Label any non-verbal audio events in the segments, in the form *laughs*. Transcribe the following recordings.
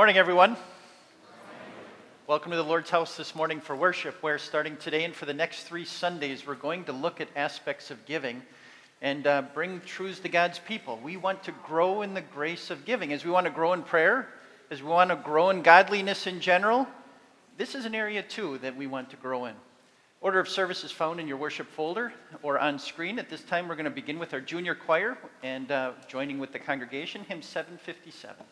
Morning, everyone. Welcome to the Lord's house this morning for worship, where starting today and for the next three Sundays, we're going to look at aspects of giving and uh, bring truths to God's people. We want to grow in the grace of giving. As we want to grow in prayer, as we want to grow in godliness in general, this is an area too that we want to grow in. Order of service is found in your worship folder or on screen. At this time, we're going to begin with our junior choir and uh, joining with the congregation, hymn 757.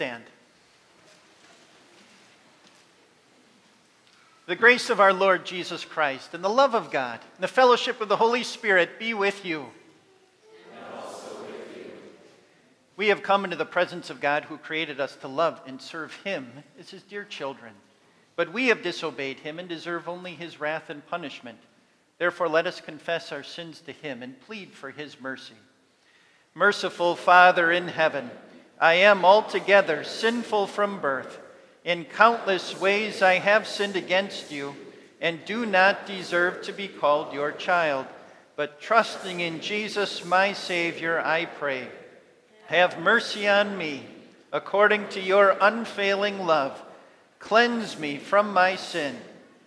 Stand. The grace of our Lord Jesus Christ and the love of God and the fellowship of the Holy Spirit be with you. With you. We have come into the presence of God who created us to love and serve him as his dear children. But we have disobeyed him and deserve only his wrath and punishment. Therefore, let us confess our sins to him and plead for his mercy. Merciful Father in heaven, I am altogether sinful from birth. In countless ways I have sinned against you and do not deserve to be called your child. But trusting in Jesus, my Savior, I pray. Have mercy on me according to your unfailing love. Cleanse me from my sin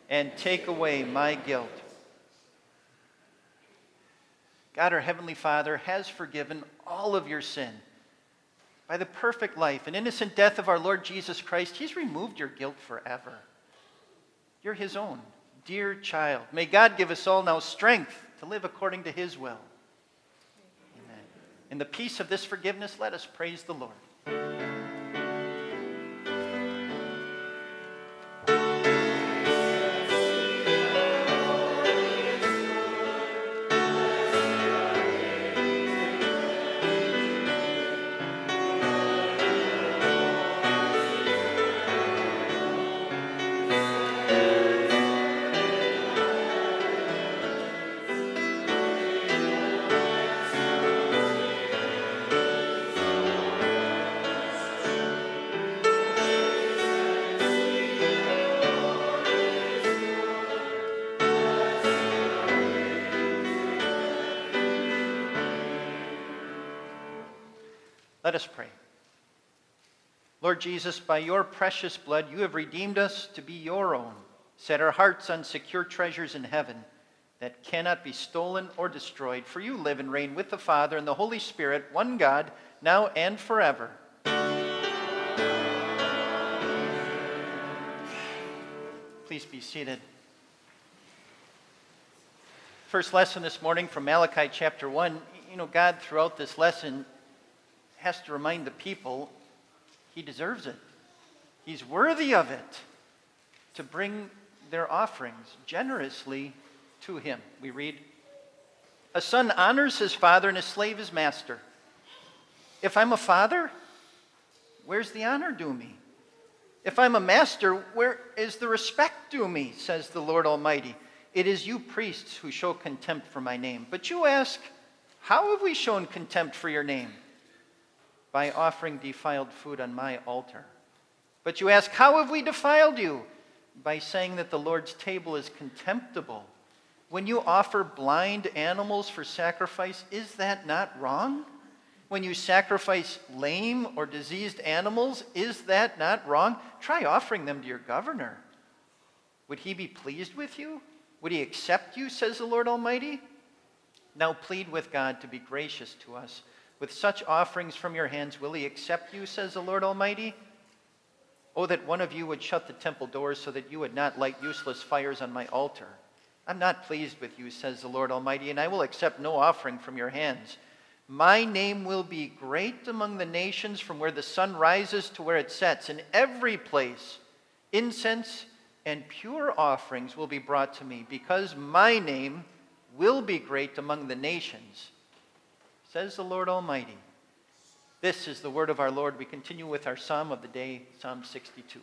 and take away my guilt. God, our Heavenly Father, has forgiven all of your sin. By the perfect life and innocent death of our Lord Jesus Christ, He's removed your guilt forever. You're His own, dear child. May God give us all now strength to live according to His will. Amen. In the peace of this forgiveness, let us praise the Lord. Lord Jesus, by your precious blood, you have redeemed us to be your own. Set our hearts on secure treasures in heaven that cannot be stolen or destroyed. For you live and reign with the Father and the Holy Spirit, one God, now and forever. Please be seated. First lesson this morning from Malachi chapter 1. You know, God, throughout this lesson, has to remind the people he deserves it. He's worthy of it to bring their offerings generously to him. We read, A son honors his father and a slave his master. If I'm a father, where's the honor due me? If I'm a master, where is the respect due me, says the Lord Almighty. It is you priests who show contempt for my name. But you ask, How have we shown contempt for your name? By offering defiled food on my altar. But you ask, How have we defiled you? By saying that the Lord's table is contemptible. When you offer blind animals for sacrifice, is that not wrong? When you sacrifice lame or diseased animals, is that not wrong? Try offering them to your governor. Would he be pleased with you? Would he accept you, says the Lord Almighty? Now plead with God to be gracious to us with such offerings from your hands, will he accept you, says the Lord Almighty? Oh, that one of you would shut the temple doors so that you would not light useless fires on my altar. I'm not pleased with you, says the Lord Almighty, and I will accept no offering from your hands. My name will be great among the nations from where the sun rises to where it sets. In every place, incense and pure offerings will be brought to me, because my name will be great among the nations says the Lord Almighty. This is the word of our Lord. We continue with our psalm of the day, Psalm 62.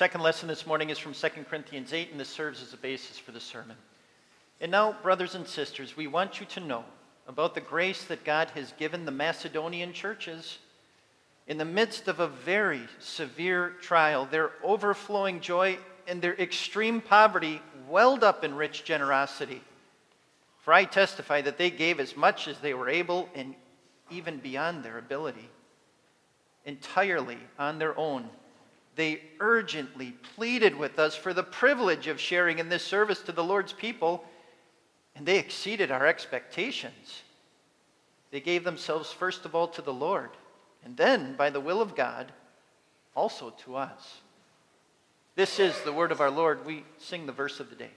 Second lesson this morning is from 2 Corinthians 8, and this serves as a basis for the sermon. And now, brothers and sisters, we want you to know about the grace that God has given the Macedonian churches. In the midst of a very severe trial, their overflowing joy and their extreme poverty welled up in rich generosity. For I testify that they gave as much as they were able and even beyond their ability, entirely on their own. They urgently pleaded with us for the privilege of sharing in this service to the Lord's people, and they exceeded our expectations. They gave themselves first of all to the Lord, and then, by the will of God, also to us. This is the word of our Lord. We sing the verse of the day.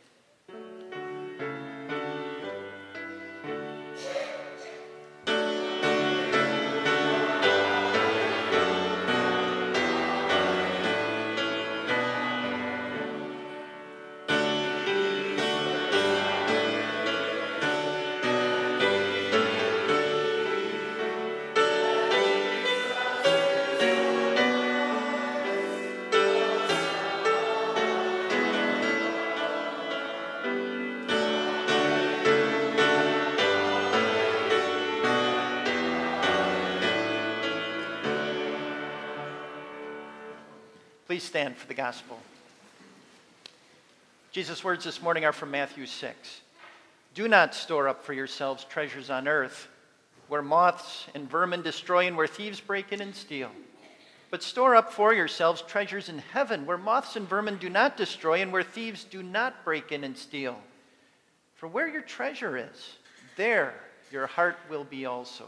Please stand for the gospel. Jesus' words this morning are from Matthew 6. Do not store up for yourselves treasures on earth, where moths and vermin destroy and where thieves break in and steal. But store up for yourselves treasures in heaven, where moths and vermin do not destroy and where thieves do not break in and steal. For where your treasure is, there your heart will be also.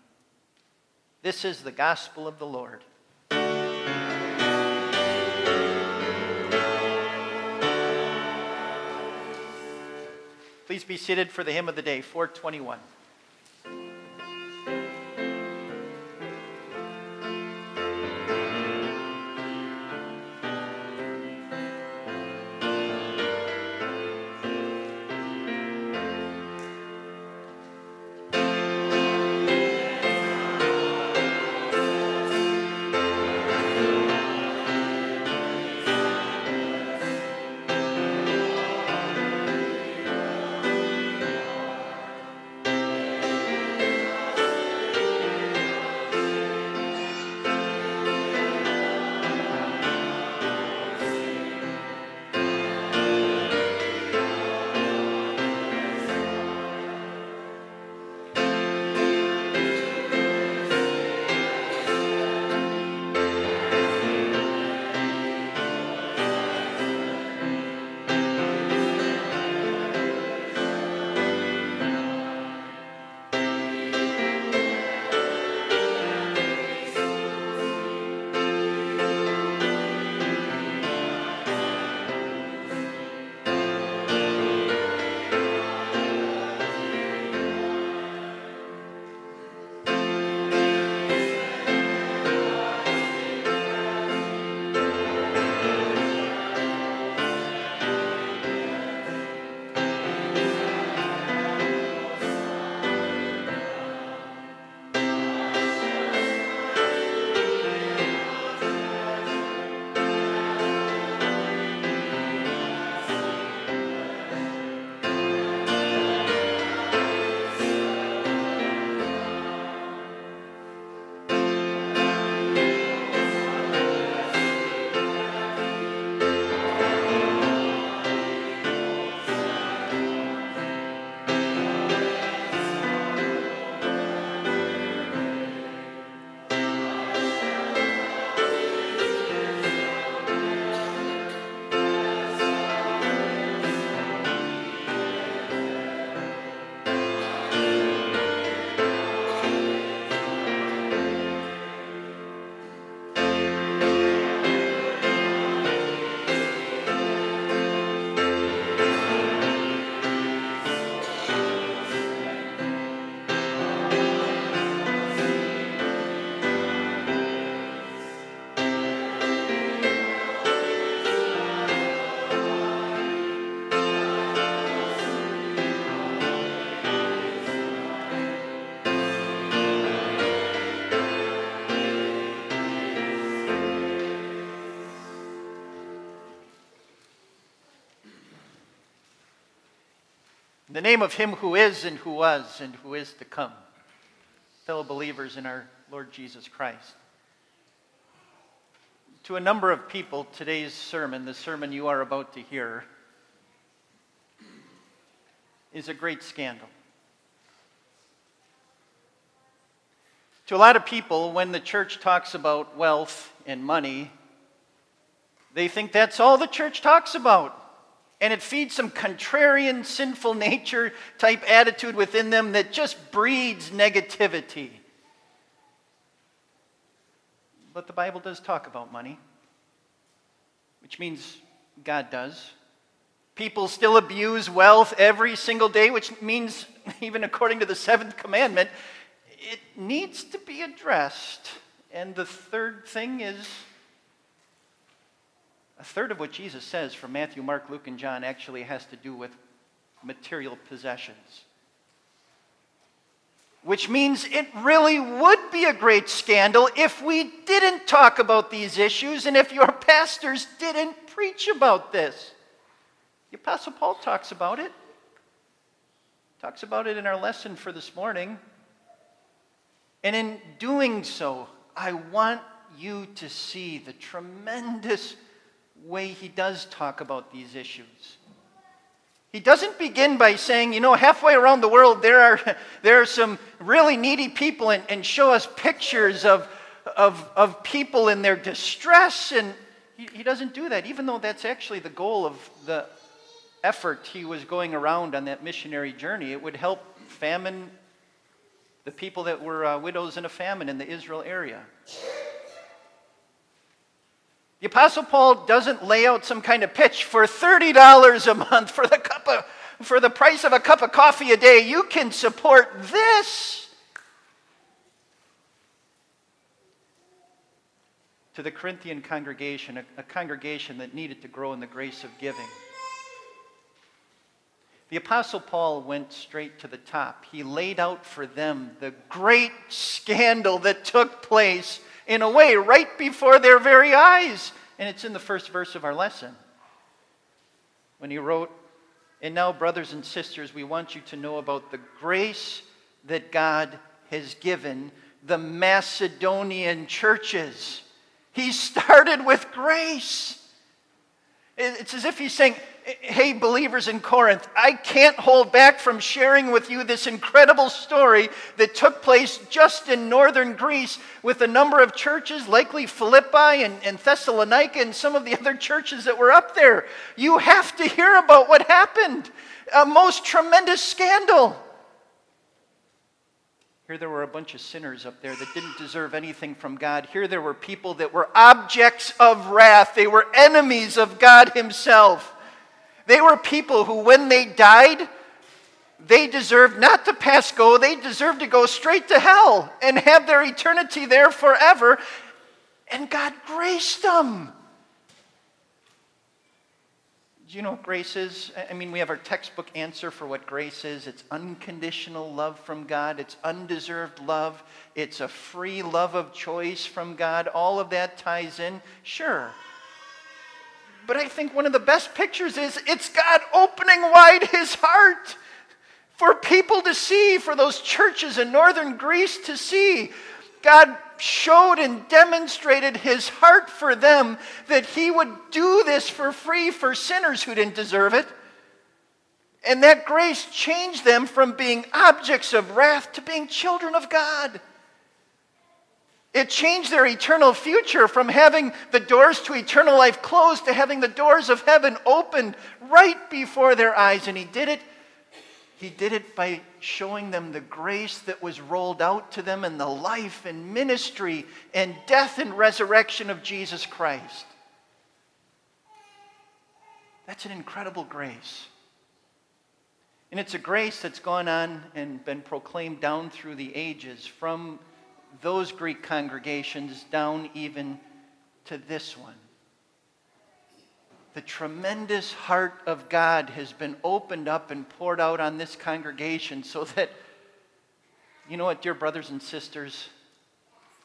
This is the gospel of the Lord. Please be seated for the hymn of the day, 421. The name of Him who is and who was and who is to come, fellow believers in our Lord Jesus Christ. To a number of people, today's sermon, the sermon you are about to hear, is a great scandal. To a lot of people, when the church talks about wealth and money, they think that's all the church talks about and it feeds some contrarian, sinful nature type attitude within them that just breeds negativity. But the Bible does talk about money, which means God does. People still abuse wealth every single day, which means, *laughs* even according to the seventh commandment, it needs to be addressed. And the third thing is a third of what Jesus says from Matthew, Mark, Luke, and John actually has to do with material possessions. Which means it really would be a great scandal if we didn't talk about these issues and if your pastors didn't preach about this. The Apostle Paul talks about it. Talks about it in our lesson for this morning. And in doing so, I want you to see the tremendous way he does talk about these issues. He doesn't begin by saying, you know, halfway around the world there are, *laughs* there are some really needy people and, and show us pictures of, of, of people in their distress. And he, he doesn't do that, even though that's actually the goal of the effort he was going around on that missionary journey. It would help famine the people that were uh, widows in a famine in the Israel area. The Apostle Paul doesn't lay out some kind of pitch for $30 a month for the, cup of, for the price of a cup of coffee a day. You can support this. To the Corinthian congregation, a, a congregation that needed to grow in the grace of giving. The Apostle Paul went straight to the top. He laid out for them the great scandal that took place in a way right before their very eyes. And it's in the first verse of our lesson. When he wrote, And now, brothers and sisters, we want you to know about the grace that God has given the Macedonian churches. He started with grace. It's as if he's saying, Hey, believers in Corinth, I can't hold back from sharing with you this incredible story that took place just in northern Greece with a number of churches, likely Philippi and, and Thessalonica and some of the other churches that were up there. You have to hear about what happened. A most tremendous scandal. Here there were a bunch of sinners up there that didn't deserve anything from God. Here there were people that were objects of wrath, they were enemies of God Himself. They were people who, when they died, they deserved not to pass go, they deserved to go straight to hell and have their eternity there forever. And God graced them. Do you know what grace is? I mean, we have our textbook answer for what grace is it's unconditional love from God, it's undeserved love, it's a free love of choice from God. All of that ties in. Sure. But I think one of the best pictures is it's God opening wide his heart for people to see, for those churches in northern Greece to see. God showed and demonstrated his heart for them that he would do this for free for sinners who didn't deserve it. And that grace changed them from being objects of wrath to being children of God. It changed their eternal future from having the doors to eternal life closed to having the doors of heaven opened right before their eyes. And he did it he did it by showing them the grace that was rolled out to them in the life and ministry and death and resurrection of Jesus Christ. That's an incredible grace. And it's a grace that's gone on and been proclaimed down through the ages from those Greek congregations down even to this one the tremendous heart of God has been opened up and poured out on this congregation so that, you know what, dear brothers and sisters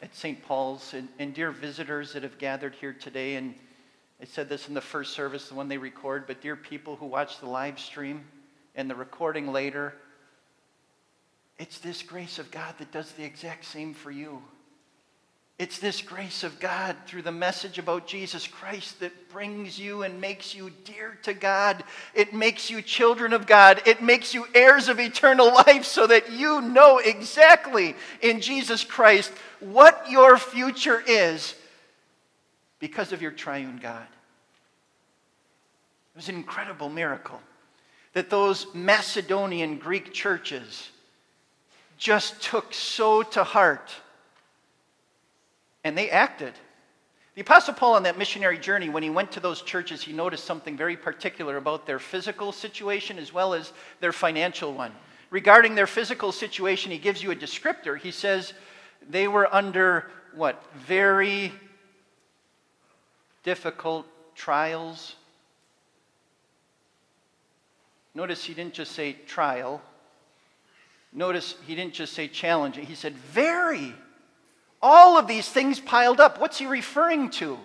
at St. Paul's, and, and dear visitors that have gathered here today, and I said this in the first service, the one they record, but dear people who watch the live stream, and the recording later. It's this grace of God that does the exact same for you. It's this grace of God through the message about Jesus Christ that brings you and makes you dear to God. It makes you children of God. It makes you heirs of eternal life so that you know exactly in Jesus Christ what your future is because of your triune God. It was an incredible miracle that those Macedonian Greek churches just took so to heart and they acted. The Apostle Paul, on that missionary journey, when he went to those churches, he noticed something very particular about their physical situation as well as their financial one. Regarding their physical situation, he gives you a descriptor. He says they were under what? Very difficult trials. Notice he didn't just say trial. Notice he didn't just say challenge. He said very all of these things piled up. What's he referring to?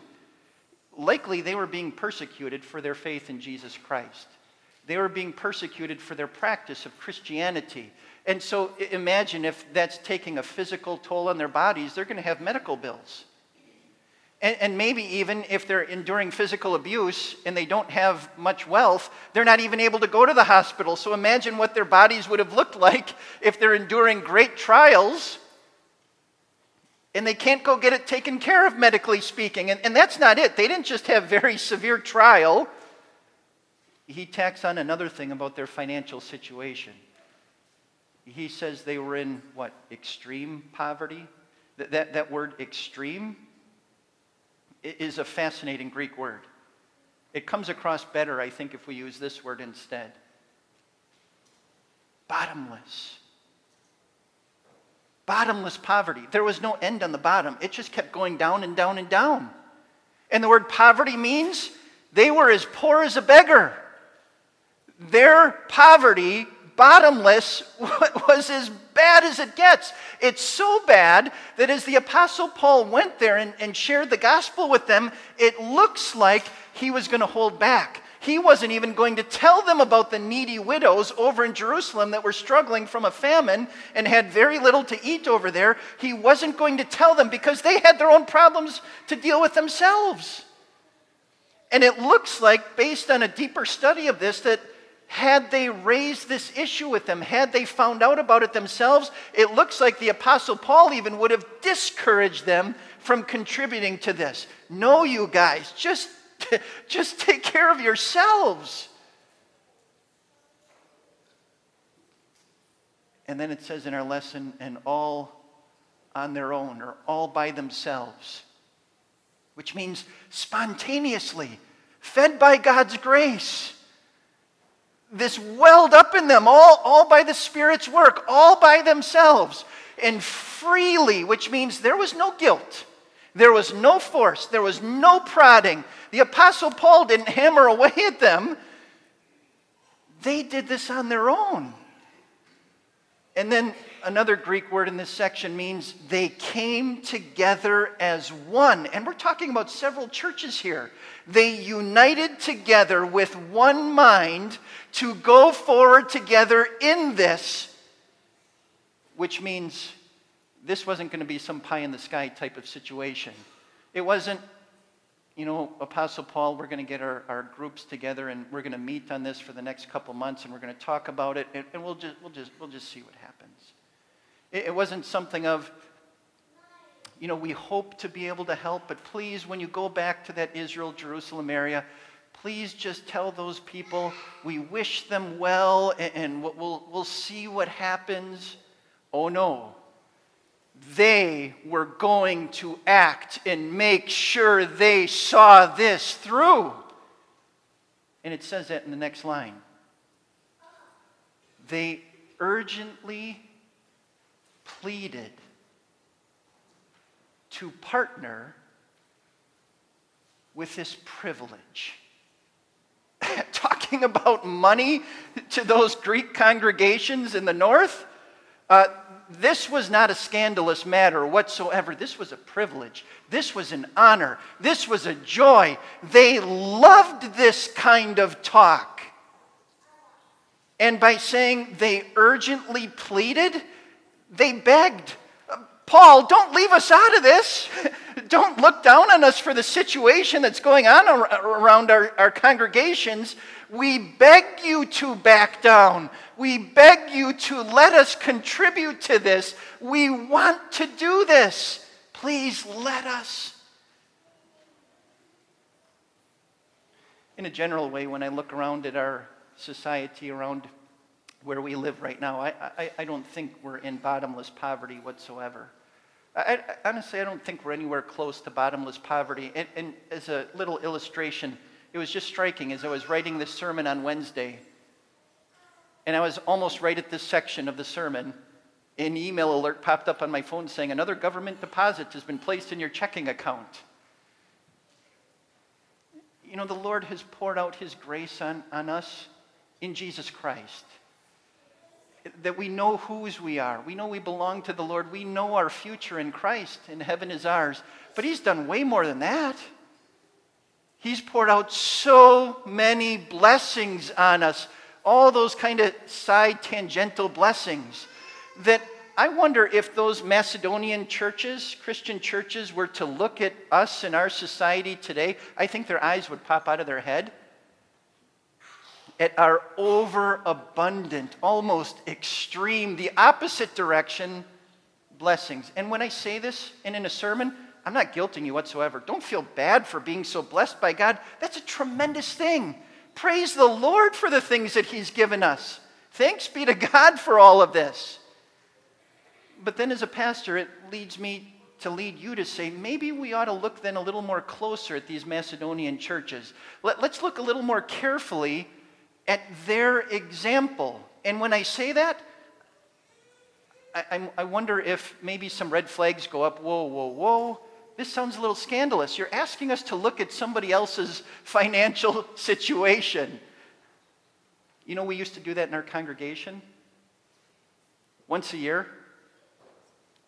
Likely they were being persecuted for their faith in Jesus Christ. They were being persecuted for their practice of Christianity. And so imagine if that's taking a physical toll on their bodies, they're going to have medical bills. And, and, maybe even if they're enduring physical abuse and they don't have much wealth, they're not even able to go to the hospital. So imagine what their bodies would have looked *laughs* like if they're enduring great trials and they can't go get it taken care of medically speaking. And, and that's not it. They didn't just have very severe trial. He tacks on another thing about their financial situation. He says they were in what? Extreme poverty? That, that, that word extreme is a fascinating Greek word. It comes across better, I think, if we use this word instead. Bottomless bottomless poverty. There was no end on the bottom, it just kept going down and down and down. And the word poverty means they were as poor as a beggar. Their poverty, bottomless, *laughs* was as bad as it gets. It's so bad that as the Apostle Paul went there and, and shared the gospel with them, it looks like he was going to hold back. He wasn't even going to tell them about the needy widows over in Jerusalem that were struggling from a famine and had very little to eat over there. He wasn't going to tell them because they had their own problems to deal with themselves. And it looks like, based on a deeper study of this, that had they raised this issue with them, had they found out about it themselves, it looks like the Apostle Paul even would have discouraged them from contributing to this. No, you guys, just *laughs* Just take care of yourselves. And then it says in our lesson, and all on their own or all by themselves, which means spontaneously, fed by God's grace. This welled up in them, all, all by the Spirit's work, all by themselves, and freely, which means there was no guilt. There was no force, there was no prodding. The Apostle Paul didn't *laughs* hammer away at them. They did this on their own. And then another Greek word in this section means they came together as one. And we're talking about several churches here. They united together with one mind to go forward together in this, which means this wasn't going to be some pie in the sky type of situation. It wasn't, you know, Apostle Paul, we're going to get our, our groups together and we're going to meet on this for the next couple months and we're going to talk about it and, and we'll, just, we'll, just, we'll just see what happens. It, wasn't something of, you know, we hope to be able to help, but please, when you go back to that Israel, Jerusalem area, please just tell those people we wish them well and, and we'll, we'll see what happens. Oh no, they were going to act and make sure they saw this through. And it says that in the next line. They urgently pleaded to partner with this privilege. *laughs* Talking about money to those Greek congregations in the north, uh, this was not a scandalous matter whatsoever. This was a privilege. This was an honor. This was a joy. They loved this kind of talk. And by saying they urgently pleaded, they begged. Paul, don't leave us out of this. *laughs* don't look down on us for the situation that's going on around our, our congregations. We beg you to back down. We beg you to let us contribute to this. We want to do this. Please let us. In a general way, when I look around at our society, around where we live right now, I, I, I don't think we're in bottomless poverty whatsoever. I, I, honestly, I don't think we're anywhere close to bottomless poverty. And, and as a little illustration, it was just striking as I was writing this sermon on Wednesday. And I was almost right at this section of the sermon. An email alert popped up on my phone saying, Another government deposit has been placed in your checking account. You know, the Lord has poured out His grace on, on us in Jesus Christ that we know whose we are. We know we belong to the Lord. We know our future in Christ, and heaven is ours. But He's done way more than that. He's poured out so many blessings on us, all those kind of side tangential blessings, that I wonder if those Macedonian churches, Christian churches, were to look at us in our society today, I think their eyes would pop out of their head at our overabundant, almost extreme, the opposite direction blessings. And when I say this and in a sermon, I'm not guilting you whatsoever. Don't feel bad for being so blessed by God. That's a tremendous thing. Praise the Lord for the things that He's given us. Thanks be to God for all of this. But then, as a pastor, it leads me to lead you to say maybe we ought to look then a little more closer at these Macedonian churches. Let, us look a little more carefully at their example. And when I say that, I, I, wonder if maybe some red flags go up. Whoa, whoa, whoa. This sounds a little scandalous. You're asking us to look at somebody else's *laughs* financial situation. You know, we used to do that in our congregation. Once a year,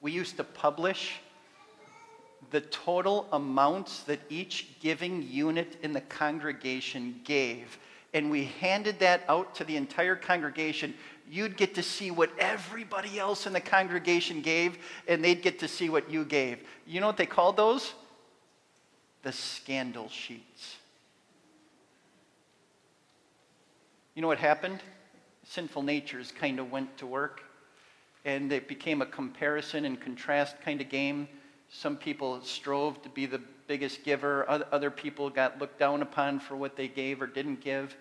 we used to publish the total amounts that each giving unit in the congregation gave and we handed that out to the entire congregation, you'd get to see what everybody else in the congregation gave, and they'd get to see what you gave. You know what they called those? The scandal sheets. You know what happened? Sinful natures kind of went to work, and it became a comparison and contrast kind of game. Some people strove to be the biggest giver. Other people got looked down upon for what they gave or didn't give.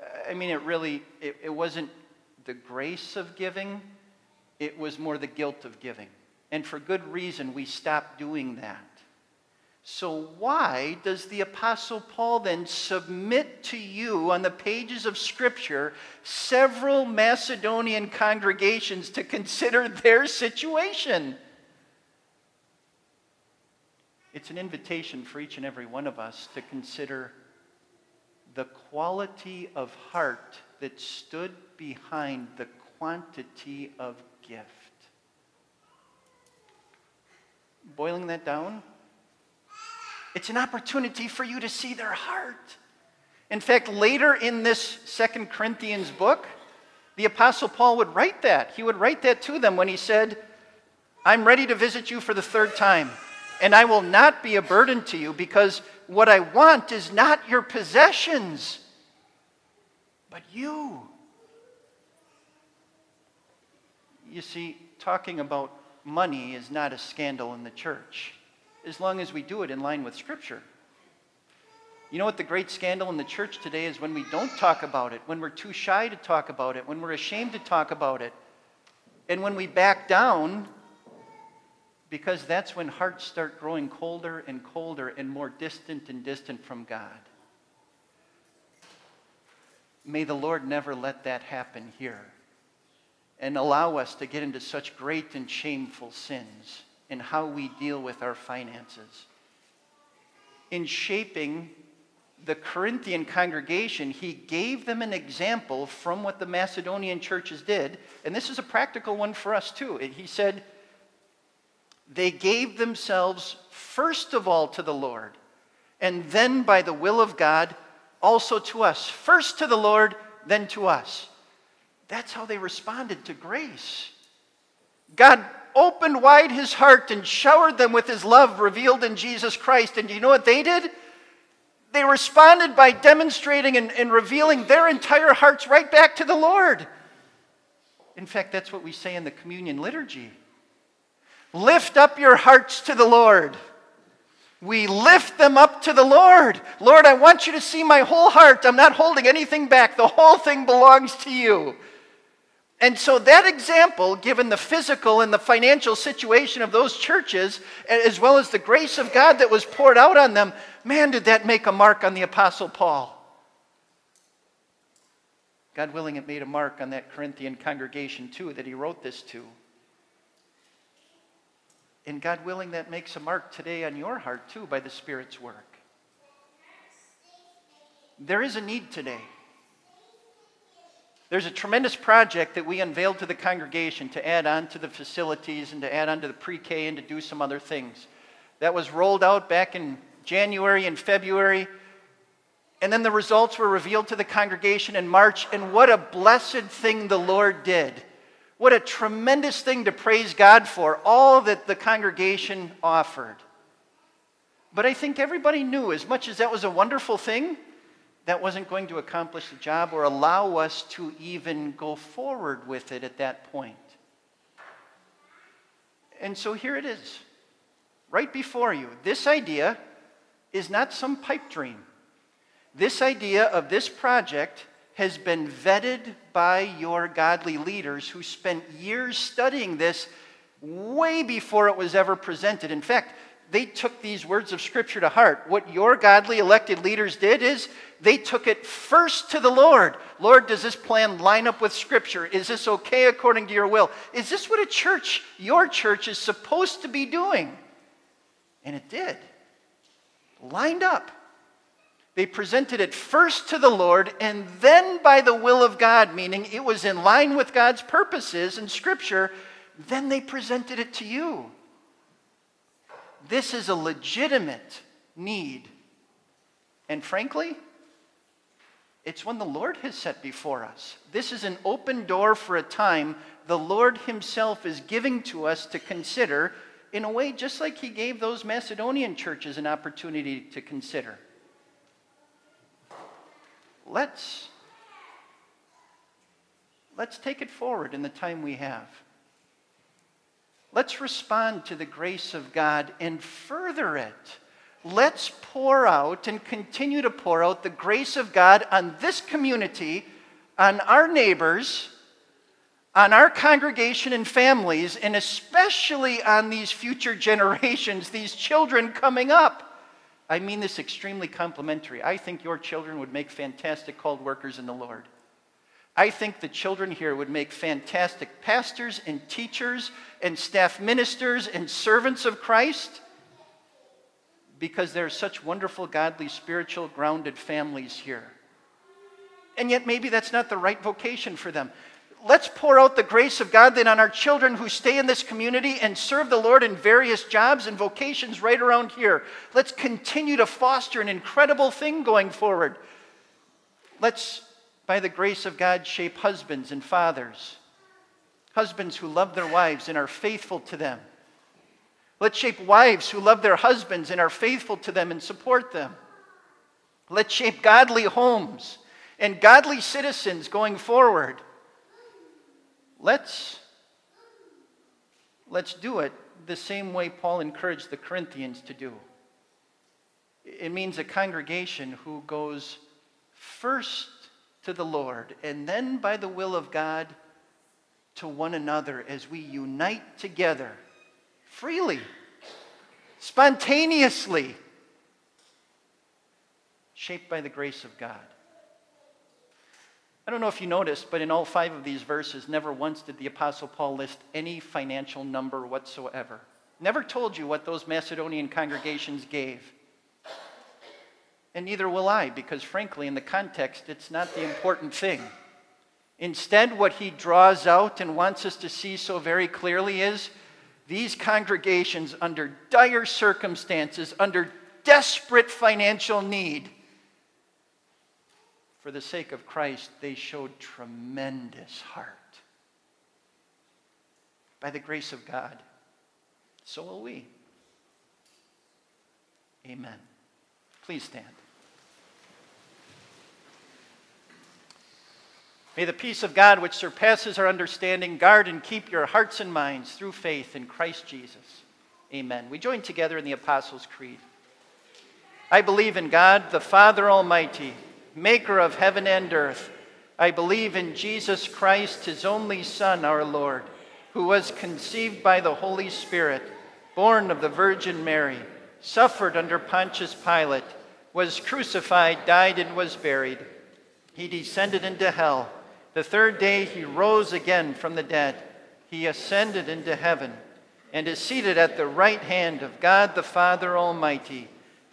Uh, I mean, it really, it, it wasn't the grace of giving, it was more the guilt of giving. And for good reason, we stopped doing that. So, why does the Apostle Paul then submit to you on the pages of Scripture several Macedonian congregations to consider their situation? It's an invitation for each and every one of us to consider the quality of heart that stood behind the quantity of gift. Boiling that down, it's an opportunity for you to see their heart. In fact, later in this Second Corinthians book, the Apostle Paul would write that. He would write that to them when he said, I'm ready to visit you for the third time and I will not be a burden to you because what I want is not your possessions, but you. You see, talking about money is not a scandal in the church as long as we do it in line with Scripture. You know what the great scandal in the church today is when we don't talk about it, when we're too shy to talk about it, when we're ashamed to talk about it, and when we back down because that's when hearts start growing colder and colder and more distant and distant from God. May the Lord never let that happen here and allow us to get into such great and shameful sins in how we deal with our finances. In shaping the Corinthian congregation, he gave them an example from what the Macedonian churches did. And this is a practical one for us too. He said, they gave themselves first of all to the Lord, and then by the will of God also to us. First to the Lord, then to us. That's how they responded to grace. God opened wide his heart and showered them with his love revealed in Jesus Christ. And you know what they did? They responded by demonstrating and, and, revealing their entire hearts right back to the Lord. In fact, that's what we say in the communion liturgy. Lift up your hearts to the Lord. We lift them up to the Lord. Lord, I want you to see my whole heart. I'm not holding anything back. The whole thing belongs to you. And so, that example, given the physical and the financial situation of those churches, as well as the grace of God that was poured out on them, man, did that make a mark on the Apostle Paul. God willing, it made a mark on that Corinthian congregation too that he wrote this to. And God willing, that makes a mark today on your heart too by the Spirit's work. There is a need today. There's a tremendous project that we unveiled to the congregation to add on to the facilities and to add on to the pre K and to do some other things. That was rolled out back in January and February. And then the results were revealed to the congregation in March. And what a blessed thing the Lord did. What a tremendous thing to praise God for, all that the congregation offered. But I think everybody knew, as much as that was a wonderful thing, that wasn't going to accomplish the job or allow us to even go forward with it at that point. And so here it is, right before you. This idea is not some pipe dream. This idea of this project has been vetted by your godly leaders who spent years studying this way before it was ever presented. In fact, they took these words of Scripture to heart. What your godly elected leaders did is they took it first to the Lord. Lord, does this plan line up with Scripture? Is this okay according to your will? Is this what a church, your church, is supposed to be doing? And it did. Lined up. They presented it first to the Lord and then by the will of God, meaning it was in line with God's purposes in Scripture. Then they presented it to you. This is a legitimate need. And frankly, it's one the Lord has set before us. This is an open door for a time the Lord Himself is giving to us to consider in a way just like He gave those Macedonian churches an opportunity to consider. Let's, let's take it forward in the time we have. Let's respond to the grace of God and further it. Let's pour out and continue to pour out the grace of God on this community, on our neighbors, on our congregation and families, and especially on these future *laughs* generations, these children coming up. I mean this extremely complimentary. I think your children would make fantastic called workers in the Lord. I think the children here would make fantastic pastors and teachers and staff ministers and servants of Christ because there are such wonderful, godly, spiritual, grounded families here. And yet, maybe that's not the right vocation for them. Let's pour out the grace of God then on our children who stay in this community and serve the Lord in various jobs and vocations right around here. Let's continue to foster an incredible thing going forward. Let's by the grace of God, shape husbands and fathers. Husbands who love their wives and are faithful to them. Let's shape wives who love their husbands and are faithful to them and support them. Let's shape godly homes and godly citizens going forward. Let's, let's do it the same way Paul encouraged the Corinthians to do. It means a congregation who goes first to the Lord, and then by the will of God to one another as we unite together freely, spontaneously, shaped by the grace of God. I don't know if you noticed, but in all five of these verses, never once did the Apostle Paul list any financial number whatsoever. Never told you what those Macedonian congregations gave and neither will I, because frankly, in the context, it's not the important thing. Instead, what he draws out and wants us to see so very clearly is these congregations, under dire circumstances, under desperate financial need, for the sake of Christ, they showed tremendous heart. By the grace of God, so will we. Amen. Please stand. May the peace of God, which surpasses our understanding, guard and keep your hearts and minds through faith in Christ Jesus. Amen. We join together in the Apostles' Creed. I believe in God, the Father Almighty, maker of heaven and earth. I believe in Jesus Christ, his only Son, our Lord, who was conceived by the Holy Spirit, born of the Virgin Mary, suffered under Pontius Pilate, was crucified, died, and was buried. He descended into hell. The third day he rose again from the dead. He ascended into heaven and is seated at the right hand of God the Father Almighty.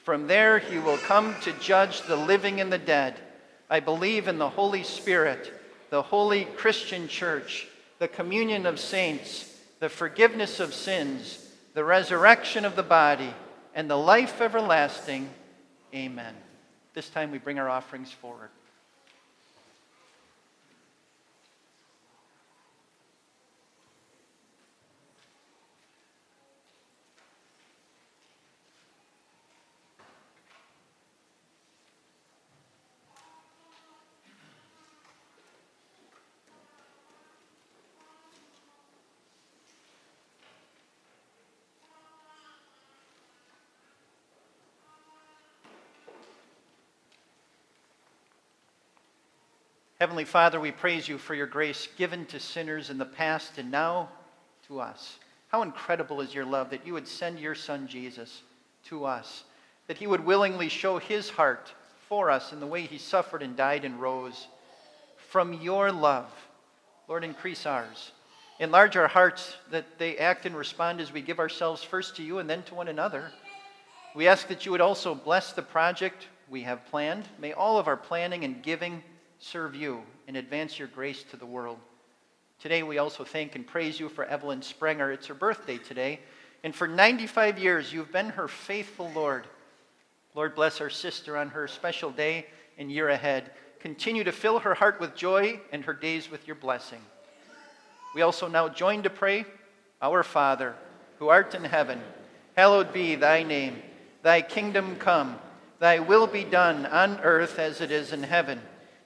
From there he will come to judge the living and the dead. I believe in the Holy Spirit, the holy Christian church, the communion of saints, the forgiveness of sins, the resurrection of the body, and the life everlasting. Amen. This time we bring our offerings forward. Heavenly Father, we praise you for your grace given to sinners in the past and now to us. How incredible is your love that you would send your Son Jesus to us, that he would willingly show his heart for us in the way he suffered and died and rose. From your love, Lord, increase ours. Enlarge our hearts that they act and respond as we give ourselves first to you and then to one another. We ask that you would also bless the project we have planned. May all of our planning and giving serve you and advance your grace to the world. Today, we also thank and praise you for Evelyn Sprenger. It's her birthday today. And for 95 years, you've been her faithful Lord. Lord, bless our sister on her special day and year ahead. Continue to fill her heart with joy and her days with your blessing. We also now join to pray Our Father, who art in heaven, hallowed be thy name. Thy kingdom come, thy will be done on earth as it is in heaven.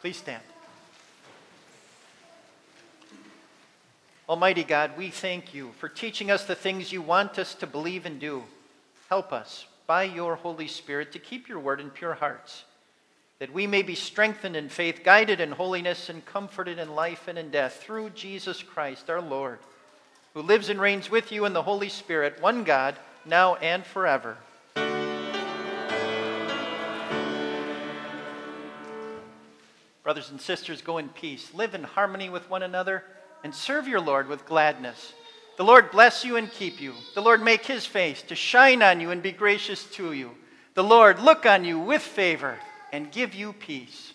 Please stand. Almighty God, we thank you for teaching us the things you want us to believe and do. Help us, by your Holy Spirit, to keep your word in pure hearts, that we may be strengthened in faith, guided in holiness, and comforted in life and in death through Jesus Christ our Lord, who lives and reigns with you in the Holy Spirit, one God, now and forever. Brothers and sisters, go in peace. Live in harmony with one another and serve your Lord with gladness. The Lord bless you and keep you. The Lord make his face to shine on you and be gracious to you. The Lord look on you with favor and give you peace.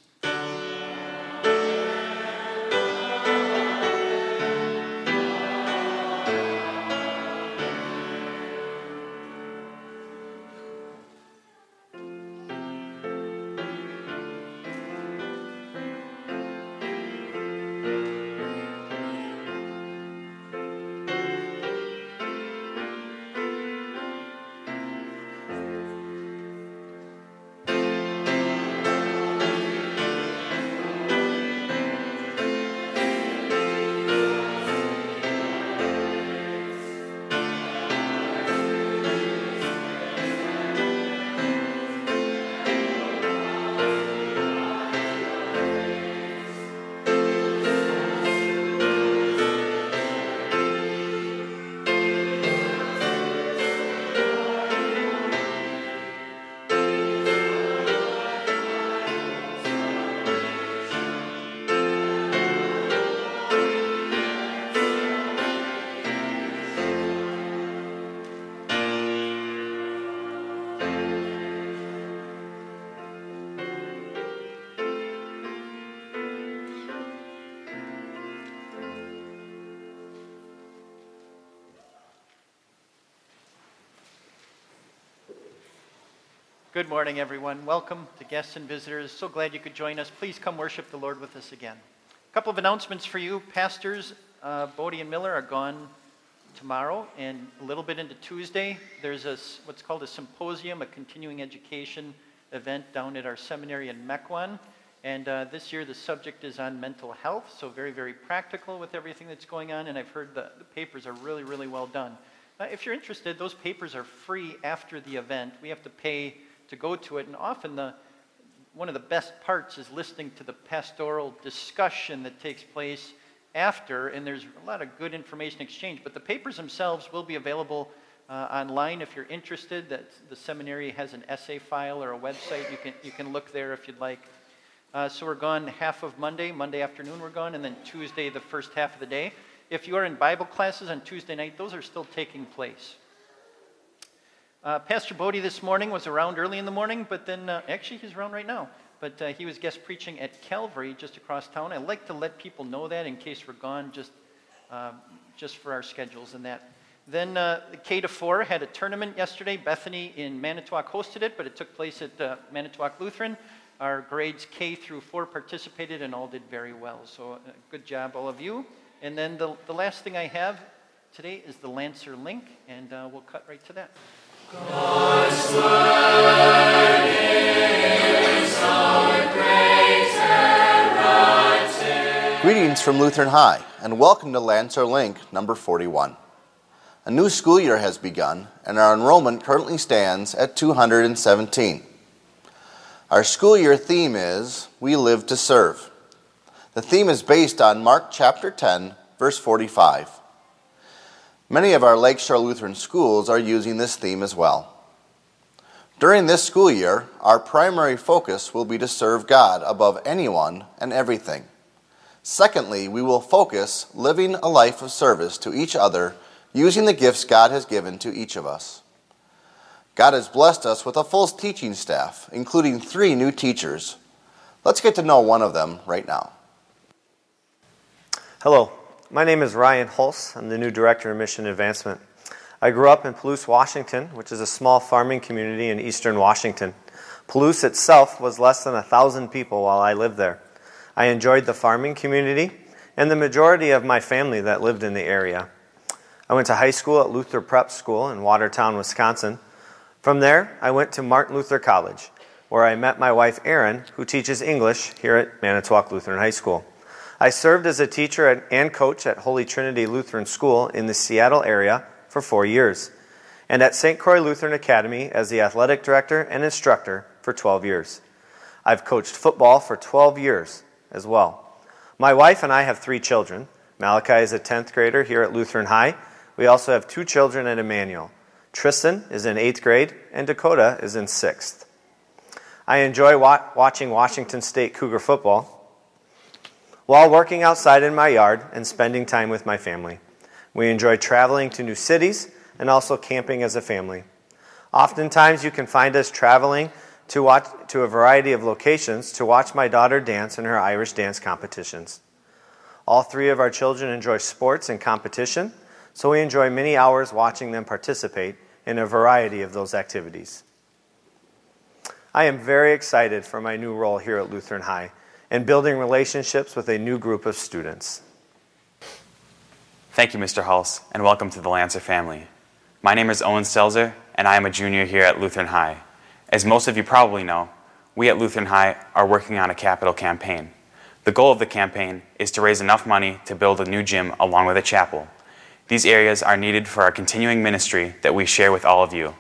Good morning, everyone. Welcome to guests and visitors. So glad you could join us. Please come worship the Lord with us again. A couple of announcements for you. Pastors uh, Bodie and Miller are gone tomorrow, and a little bit into Tuesday, there's a, what's called a symposium, a continuing education event down at our seminary in Mequon. And uh, this year, the subject is on mental health, so very, very practical with everything that's going on. And I've heard the, the papers are really, really well done. Uh, if you're interested, those papers are free after the event. We have to pay to go to it. And often the one of the best parts is listening to the pastoral discussion that takes place after, and there's a lot of good information exchange. But the papers themselves will be available uh, online if you're interested. That the seminary has an essay file or a website. You can you can look there if you'd like. Uh, so we're gone half of Monday. Monday afternoon we're gone, and then Tuesday the first half of the day. If you are in Bible classes on Tuesday night, those are still taking place. Uh, Pastor Bodie this morning was around early in the morning, but then uh, actually he's around right now. But uh, he was guest preaching at Calvary just across town. I like to let people know that in case we're gone, just um, just for our schedules and that. Then uh, K to four had a tournament yesterday. Bethany in Manitowoc hosted it, but it took place at uh, Manitowoc Lutheran. Our grades K through four participated and all did very well. So uh, good job, all of you. And then the, the last thing I have today is the Lancer link, and we'll cut right to that. Greetings from Lutheran High, and welcome to Lancer Link number 41. A new school year has begun, and our enrollment currently stands at 217. Our school year theme is We Live to Serve. The theme is based on Mark chapter 10, verse 45. Many of our Lakeshore Lutheran schools are using this theme as well. During this school year, our primary focus will be to serve God above anyone and everything. Secondly, we will focus living a life of service to each other using the gifts God has given to each of us. God has blessed us with a full teaching staff, including three new teachers. Let's get to know one of them right now. Hello, my name is Ryan Hulse. I'm the new Director of Mission Advancement. I grew up in Palouse, Washington, which is a small farming community in eastern Washington. Palouse itself was less than a thousand people while I lived there. I enjoyed the farming community and the majority of my family that lived in the area. I went to high school at Luther Prep School in Watertown, Wisconsin. From there, I went to Martin Luther College, where I met my wife Erin, who teaches English here at Manitowoc Lutheran High School. I served as a teacher and coach at Holy Trinity Lutheran School in the Seattle area for four years, and at St. Croix Lutheran Academy as the athletic director and instructor for 12 years. I've coached football for 12 years as well. My wife and I have three children. Malachi is a 10th grader here at Lutheran High. We also have two children at Emmanuel. Tristan is in 8th grade, and Dakota is in 6th. I enjoy wa- watching Washington State Cougar football while working outside in my yard and spending time with my family. We enjoy traveling to new cities and also camping as a family. Oftentimes, you can find us traveling to, watch, to a variety of locations to watch my daughter dance in her Irish dance competitions. All three of our children enjoy sports and competition, so we enjoy many hours watching them participate in a variety of those activities. I am very excited for my new role here at Lutheran High and building relationships with a new group of students. Thank you, Mr. Hulse, and welcome to the Lancer family. My name is Owen Stelzer, and I am a junior here at Lutheran High. As most of you probably know, we at Lutheran High are working on a capital campaign. The goal of the campaign is to raise enough money to build a new gym along with a chapel. These areas are needed for our continuing ministry that we share with all of you.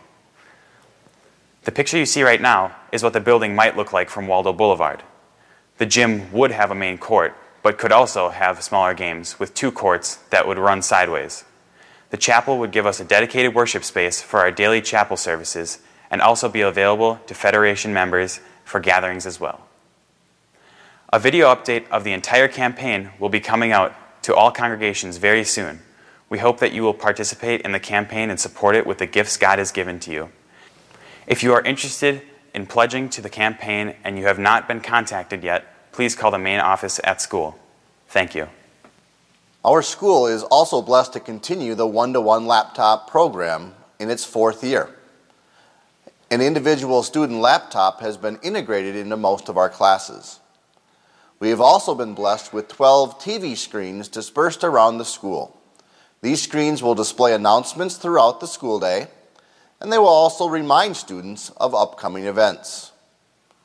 The picture you see right now is what the building might look like from Waldo Boulevard. The gym would have a main court, but could also have smaller games with two courts that would run sideways. The chapel would give us a dedicated worship space for our daily chapel services and also be available to Federation members for gatherings as well. A video update of the entire campaign will be coming out to all congregations very soon. We hope that you will participate in the campaign and support it with the gifts God has given to you. If you are interested in pledging to the campaign and you have not been contacted yet, please call the main office at school. Thank you. Our school is also blessed to continue the one to one laptop program in its fourth year. An individual student laptop has been integrated into most of our classes. We have also been blessed with 12 TV screens dispersed around the school. These screens will display announcements throughout the school day, and they will also remind students of upcoming events.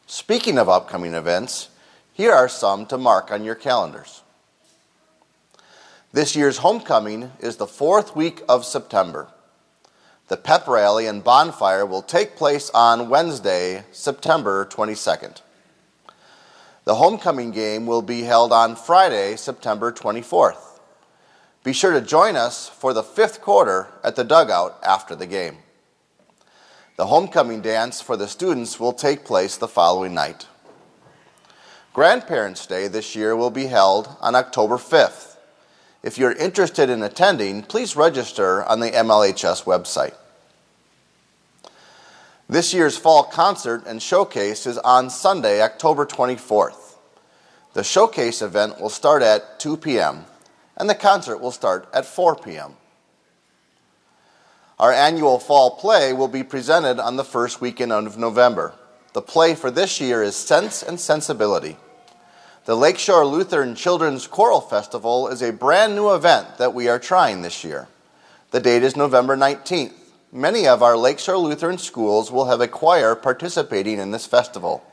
Speaking of upcoming events, here are some to mark on your calendars. This year's homecoming is the fourth week of September. The pep rally and bonfire will take place on Wednesday, September 22nd. The homecoming game will be held on Friday, September 24th. Be sure to join us for the fifth quarter at the dugout after the game. The homecoming dance for the students will take place the following night. Grandparents' Day this year will be held on October 5th. If you're interested in attending, please register on the MLHS website. This year's fall concert and showcase is on Sunday, October 24th. The showcase event will start at 2 p.m., and the concert will start at 4 p.m. Our annual fall play will be presented on the first weekend of November. The play for this year is Sense and Sensibility. The Lakeshore Lutheran Children's Choral Festival is a brand new event that we are trying this year. The date is November 19th. Many of our Lakeshore Lutheran schools will have a choir participating in this festival.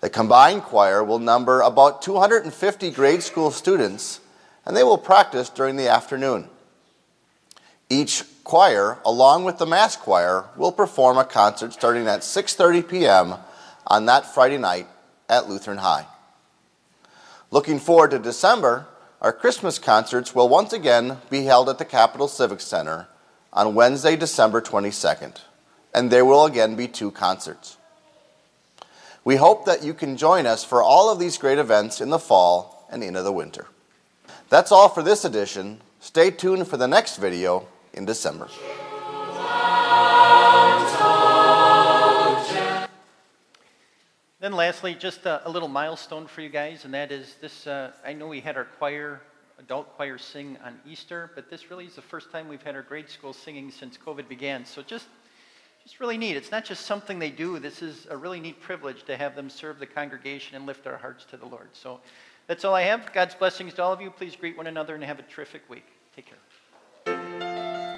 The combined choir will number about 250 grade school students, and they will practice during the afternoon. Each choir, along with the mass choir, will perform a concert starting at 6:30 p.m. on that Friday night at Lutheran High. Looking forward to December, our Christmas concerts will once again be held at the Capitol Civic Center on Wednesday, December 22nd, and there will again be two concerts. We hope that you can join us for all of these great events in the fall and into the winter. That's all for this edition. Stay tuned for the next video in December. Then, lastly, just a, a, little milestone for you guys, and that is this. Uh, I know we had our choir, adult choir, sing on Easter, but this really is the first time we've had our grade school singing since COVID began. So, just, just really neat. It's not just something they do. This is a really neat privilege to have them serve the congregation and lift our hearts to the Lord. So, that's all I have. God's blessings to all of you. Please greet one another and have a terrific week. Take care.